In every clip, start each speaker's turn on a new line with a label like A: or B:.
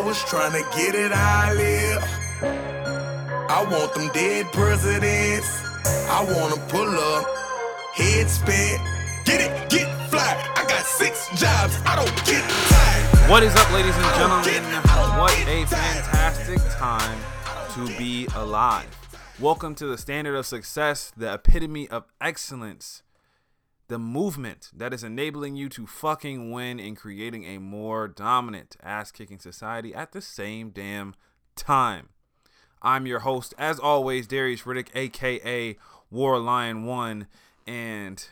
A: I was trying to get it I live. I want them dead presidents. I wanna pull up, head spin, get it, get fly. I got six jobs, I don't get tired.
B: What is up, ladies and gentlemen?
A: get- I don't
B: What a fantastic time to be alive. Welcome to the standard of success, the epitome of excellence, the movement that is enabling you to fucking win in creating a more dominant ass kicking society at the same damn time. I'm your host, as always, Darius Riddick, aka War Lion One, and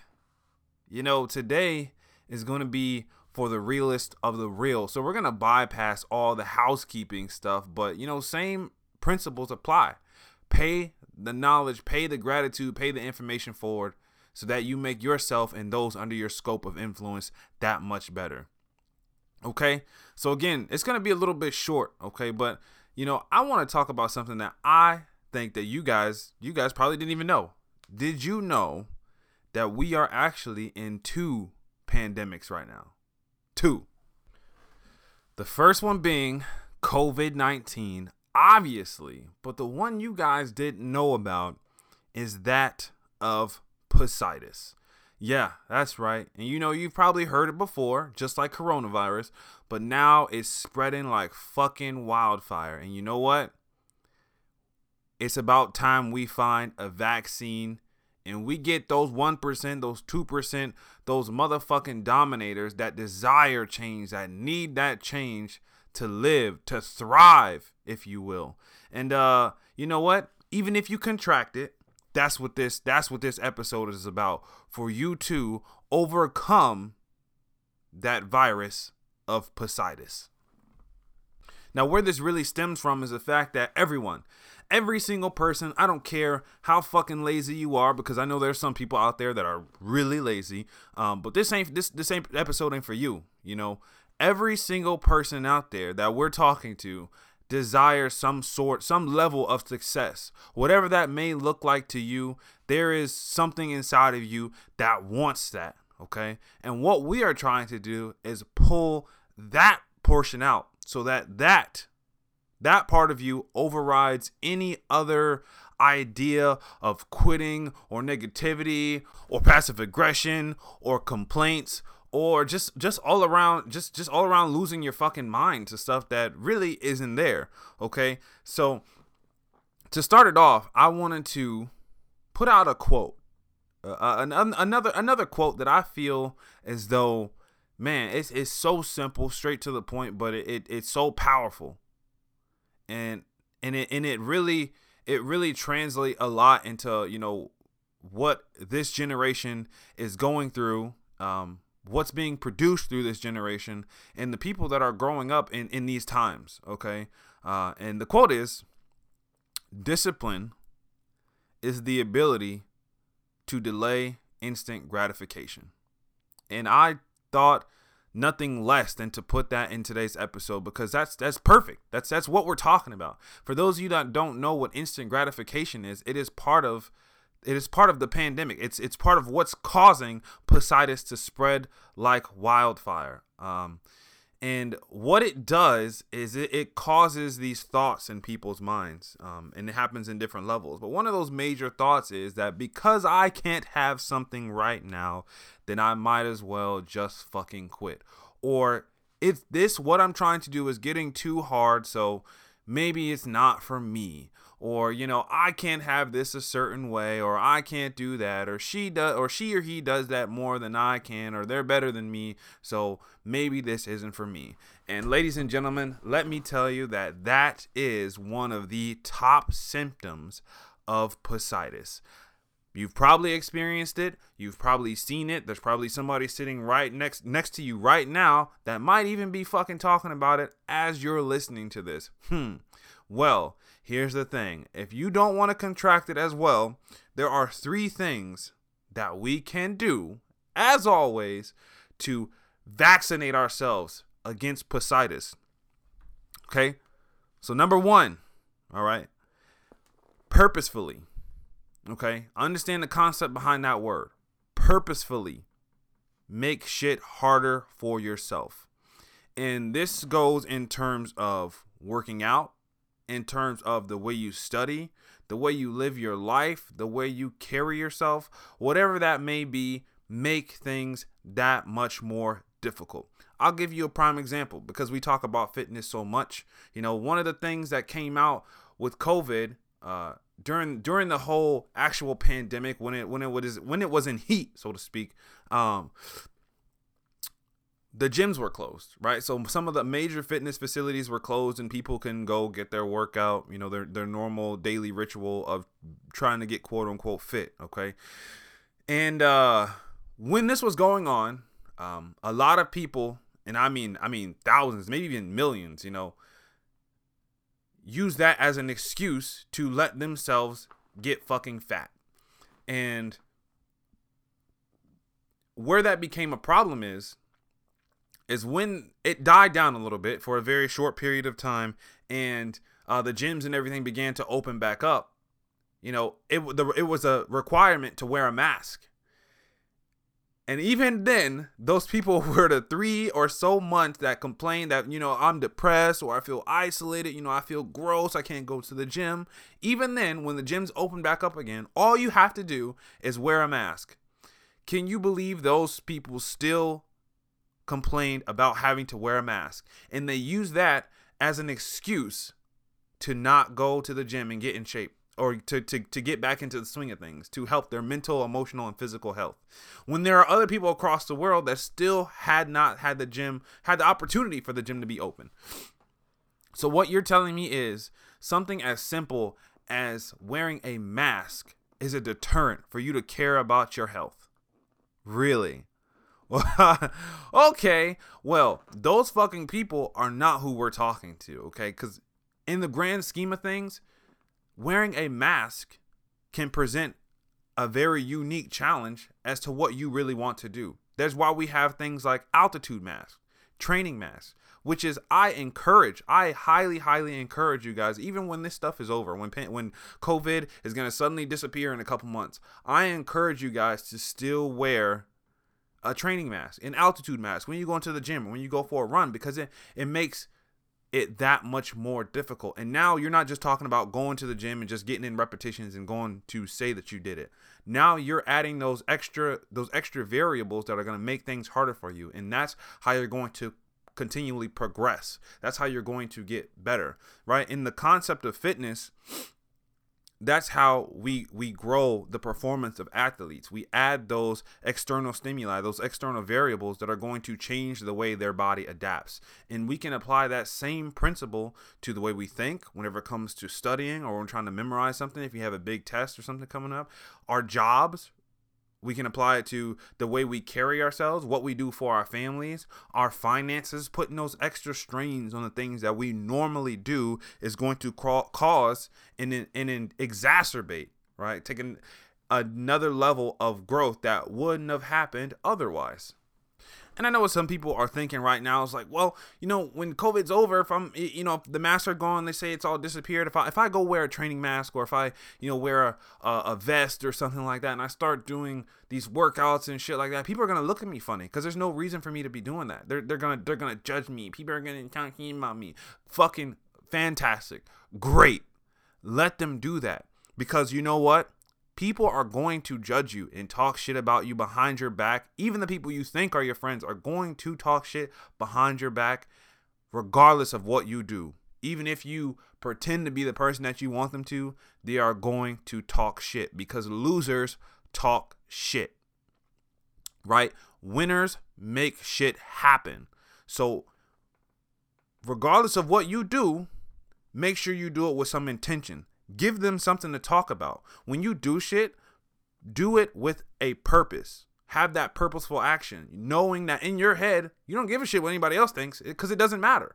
B: you know, today is going to be for the realest of the real. So we're going to bypass all the housekeeping stuff, but you know, same principles apply. Pay the knowledge, pay the gratitude, pay the information forward so that you make yourself and those under your scope of influence that much better. Okay? So again, it's going to be a little bit short, okay? But you know, I want to talk about something that I think that you guys you guys probably didn't even know. Did you know that we are actually in two pandemics right now. Two. The first one being COVID 19, obviously, but the one you guys didn't know about is that of Pussitis. Yeah, that's right. And you know, you've probably heard it before, just like coronavirus, but now it's spreading like fucking wildfire. And you know what? It's about time we find a vaccine and we get those 1%, those 2%, those motherfucking dominators that desire change, that need that change to live, to thrive, if you will. And uh, you know what? Even if you contract it, that's what this that's what this episode is about. For you to overcome that virus of Pussitis. Now, where this really stems from is the fact that everyone, every single person, I don't care how fucking lazy you are, because I know there's some people out there that are really lazy. Um, but this ain't this this ain't episode ain't for you. You know, every single person out there that we're talking to desires some sort, some level of success, whatever that may look like to you. There is something inside of you that wants that. Okay, and what we are trying to do is pull that portion out so that that that part of you overrides any other idea of quitting or negativity or passive aggression or complaints or just just all around just just all around losing your fucking mind to stuff that really isn't there okay? So to start it off i wanted to put out a quote uh, an, an- another another quote that i feel as though man it's it's so simple straight to the point but it, it it's so powerful. And and it and it really it really translate a lot into you know what this generation is going through um what's being produced through this generation and the people that are growing up in in these times okay uh and the quote is discipline is the ability to delay instant gratification and i thought nothing less than to put that in today's episode because that's that's perfect. That's that's what we're talking about. For those of you that don't know what instant gratification is, it is part of it is part of the pandemic. It's it's part of what's causing Pussitis to spread like wildfire. Um, and what it does is it, it causes these thoughts in people's minds, um, and it happens in different levels. But one of those major thoughts is that because I can't have something right now, then I might as well just fucking quit. Or if this what I'm trying to do is getting too hard, so maybe it's not for me. Or you know I can't have this a certain way, or I can't do that, or she does, or she or he does that more than I can, or they're better than me, so maybe this isn't for me. And ladies and gentlemen, let me tell you that that is one of the top symptoms of Pussitis. You've probably experienced it. You've probably seen it. There's probably somebody sitting right next next to you right now that might even be fucking talking about it as you're listening to this. Hmm. Well, here's the thing. If you don't want to contract it as well, there are three things that we can do as always to vaccinate ourselves against Pussitis. Okay? So number 1, all right? Purposefully Okay? Understand the concept behind that word. Purposefully make shit harder for yourself. And this goes in terms of working out, in terms of the way you study, the way you live your life, the way you carry yourself, whatever that may be, make things that much more difficult. I'll give you a prime example because we talk about fitness so much. You know, one of the things that came out with COVID uh, during during the whole actual pandemic when it when it was when it was in heat, so to speak, um, the gyms were closed, right? So some of the major fitness facilities were closed, and people can go get their workout, you know, their their normal daily ritual of trying to get quote unquote fit. Okay, and uh, when this was going on, um, a lot of people, and I mean, I mean thousands, maybe even millions, you know, use that as an excuse to let themselves get fucking fat, and where that became a problem is is when it died down a little bit for a very short period of time and uh, the gyms and everything began to open back up you know it, the, it was a requirement to wear a mask. And even then those people were the three or so months that complained that you know i'm depressed or i feel isolated you know i feel gross i can't go to the gym. Even then when the gyms open back up again all you have to do is wear a mask. Can you believe those people still complained about having to wear a mask. And they use that as an excuse to not go to the gym and get in shape or to, to, to get back into the swing of things to help their mental, emotional, and physical health. When there are other people across the world that still had not had the gym, had the opportunity for the gym to be open. So, what you're telling me is something as simple as wearing a mask is a deterrent for you to care about your health. Really? okay, well, those fucking people are not who we're talking to, okay? Because in the grand scheme of things, wearing a mask can present a very unique challenge as to what you really want to do. That's why we have things like altitude masks, training masks, which is I encourage, I highly, highly encourage you guys, even when this stuff is over, when when COVID is gonna suddenly disappear in a couple months, I encourage you guys to still wear a training mask, an altitude mask when you go into the gym, when you go for a run, because it, it makes it that much more difficult. And now you're not just talking about going to the gym and just getting in repetitions and going to say that you did it. Now you're adding those extra those extra variables that are going to make things harder for you. And that's how you're going to continually progress. That's how you're going to get better, right? In the concept of fitness, that's how we we grow the performance of athletes. We add those external stimuli those external variables that are going to change the way their body adapts. And we can apply that same principle to the way we think whenever it comes to studying or when trying to memorize something. If you have a big test or something coming up our jobs we can apply it to the way we carry ourselves, what we do for our families, our finances. Putting those extra strains on the things that we normally do is going to cause and, and, and exacerbate, right? Taking another level of growth that wouldn't have happened otherwise. And I know what some people are thinking right now is like, well, you know, when COVID's over, if I'm, you know, if the masks are gone, they say it's all disappeared. If I if I go wear a training mask or if I, you know, wear a, a, a vest or something like that, and I start doing these workouts and shit like that, people are gonna look at me funny because there's no reason for me to be doing that. They're they're gonna they're gonna judge me. People are gonna talk about me. Fucking fantastic, great. Let them do that because you know what People are going to judge you and talk shit about you behind your back. Even the people you think are your friends are going to talk shit behind your back, regardless of what you do. Even if you pretend to be the person that you want them to, they are going to talk shit because losers talk shit. Right? Winners make shit happen. So, regardless of what you do, make sure you do it with some intention. Give them something to talk about. When you do shit, do it with a purpose. Have that purposeful action, knowing that in your head, you don't give a shit what anybody else thinks because it doesn't matter.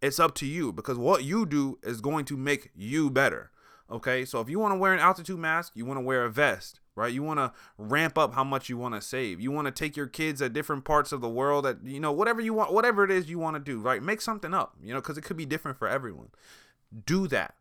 B: It's up to you because what you do is going to make you better. Okay, so if you want to wear an altitude mask, you want to wear a vest, right? You want to ramp up how much you want to save. You want to take your kids at different parts of the world that, you know, whatever you want, whatever it is you want to do, right? Make something up, you know, because it could be different for everyone. Do that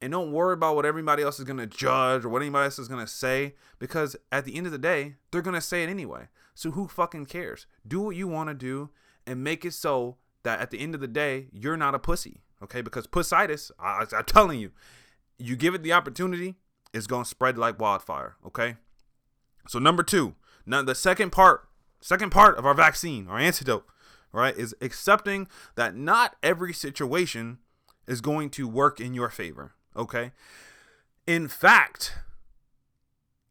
B: and don't worry about what everybody else is going to judge or what anybody else is going to say because at the end of the day they're going to say it anyway so who fucking cares do what you want to do and make it so that at the end of the day, you're not a pussy, okay? Because pussitis, I, I'm telling you, you give it the opportunity, it's gonna spread like wildfire, okay? So number two, now the second part, second part of our vaccine, our antidote, right, is accepting that not every situation is going to work in your favor, okay? In fact,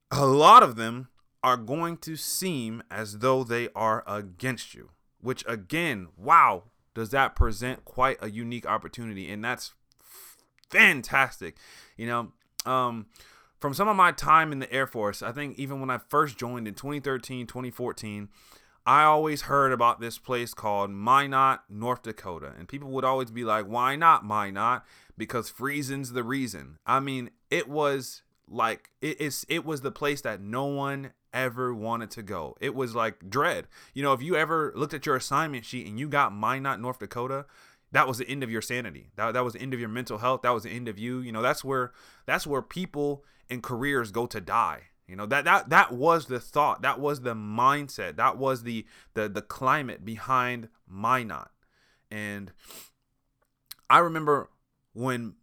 B: a lot of them are going to seem as though they are against you, which again, wow, does that present quite a unique opportunity and that's fantastic. You know, um from some of my time in the Air Force, I think even when I first joined in 2013, 2014, I always heard about this place called Minot, North Dakota. And people would always be like, why not Minot? Because freezing's the reason. I mean, it was like it is it was the place that no one ever wanted to go. It was like dread. You know, if you ever looked at your assignment sheet and you got Minot, North Dakota, that was the end of your sanity. That, that was the end of your mental health. That was the end of you. You know, that's where that's where people and careers go to die. You know, that that that was the thought. That was the mindset. That was the the the climate behind Minot. And I remember when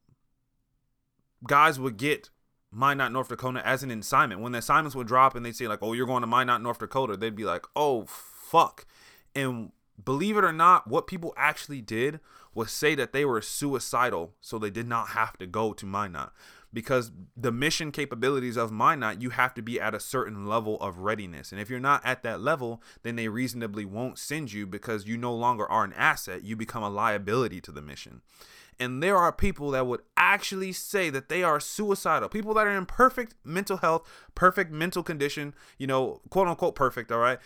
B: guys would get Minot, North Dakota as an assignment. When the assignments would drop and they'd say like, "Oh, you're going to Minot, North Dakota," they'd be like, "Oh, fuck." And believe it or not, what people actually did was say that they were suicidal, so they did not have to go to Minot. Because the mission capabilities of Minot, you have to be at a certain level of readiness. And if you're not at that level, then they reasonably won't send you because you no longer are an asset. You become a liability to the mission. And there are people that would actually say that they are suicidal. People that are in perfect mental health, perfect mental condition, you know, quote unquote perfect, all right?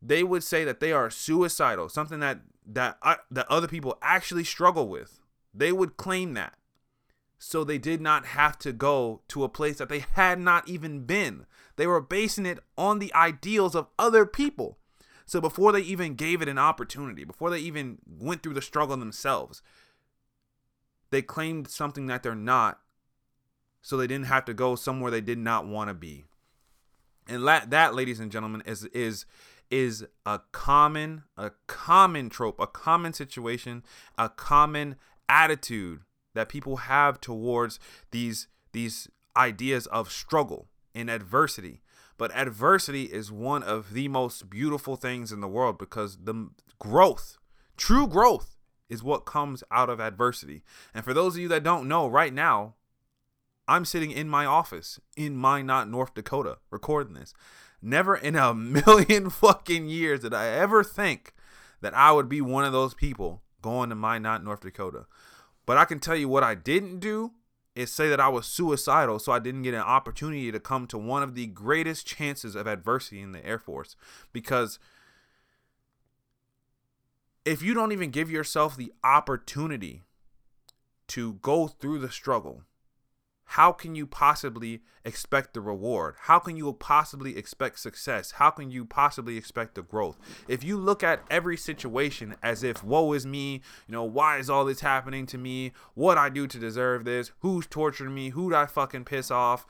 B: They would say that they are suicidal, something that that uh, that other people actually struggle with. They would claim that. So they did not have to go to a place that they had not even been. They were basing it on the ideals of other people. So before they even gave it an opportunity, before they even went through the struggle themselves, they claimed something that they're not so they didn't have to go somewhere they did not want to be and la- that ladies and gentlemen is is is a common a common trope a common situation a common attitude that people have towards these these ideas of struggle and adversity but adversity is one of the most beautiful things in the world because the growth true growth is what comes out of adversity. And for those of you that don't know, right now, I'm sitting in my office in Minot, North Dakota, recording this. Never in a million fucking years did I ever think that I would be one of those people going to Minot, North Dakota. But I can tell you what I didn't do is say that I was suicidal so I didn't get an opportunity to come to one of the greatest chances of adversity in the Air Force. Because if you don't even give yourself the opportunity to go through the struggle, how can you possibly expect the reward? How can you possibly expect success? How can you possibly expect the growth? If you look at every situation as if, woe is me, you know, why is all this happening to me? What I do to deserve this? Who's torturing me? Who'd I fucking piss off?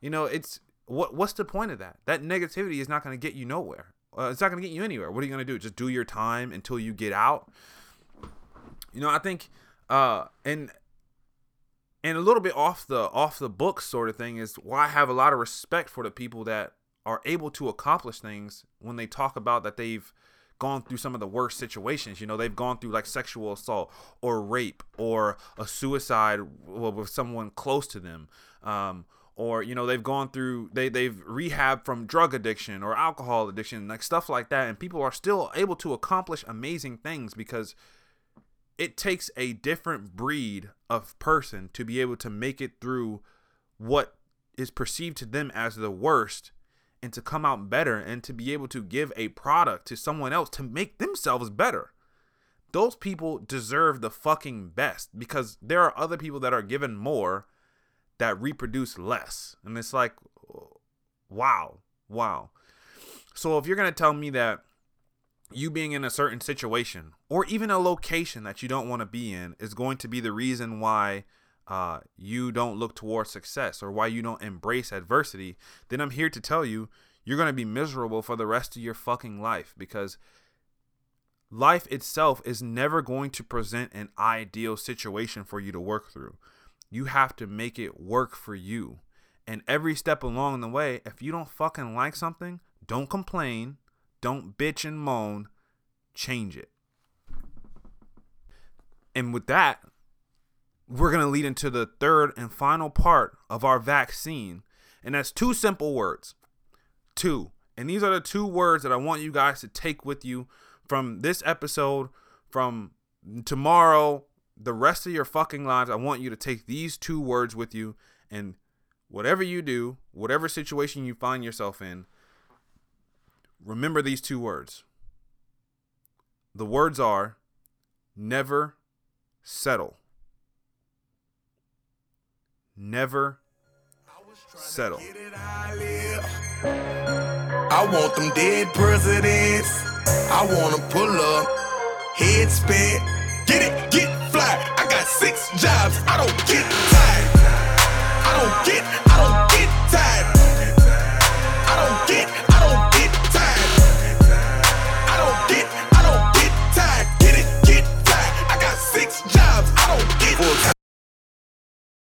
B: You know, it's what what's the point of that? That negativity is not going to get you nowhere. Uh, it's not going to get you anywhere. What are you going to do? Just do your time until you get out? You know, I think, uh, and and a little bit off the off the book sort of thing is why I have a lot of respect for the people that are able to accomplish things when they talk about that they've gone through some of the worst situations. You know, they've gone through like sexual assault or rape or a suicide with someone close to them. Um, or you know they've gone through they they've rehab from drug addiction or alcohol addiction like stuff like that and people are still able to accomplish amazing things because it takes a different breed of person to be able to make it through what is perceived to them as the worst and to come out better and to be able to give a product to someone else to make themselves better those people deserve the fucking best because there are other people that are given more that reproduce less. And it's like, wow, wow. So if you're going to tell me that you being in a certain situation or even a location that you don't want to be in is going to be the reason why uh, you don't look towards success or why you don't embrace adversity, then I'm here to tell you you're going to be miserable for the rest of your fucking life because life itself is never going to present an ideal situation for you to work through. You have to make it work for you. And every step along the way, if you don't fucking like something, don't complain, don't bitch and moan, change it. And with that, we're going to lead into the third and final part of our vaccine. And that's two simple words. Two. And these are the two words that I want you guys to take with you from this episode, from tomorrow, the rest of your fucking lives. I want you to take these two words with you. And whatever you do, whatever situation you find yourself in, remember these two words. The words are never settle. Never settle.
A: I want them dead presidents. I wanna pull up, head spin, get it, get fly. I got six jobs, I don't get tired. I don't get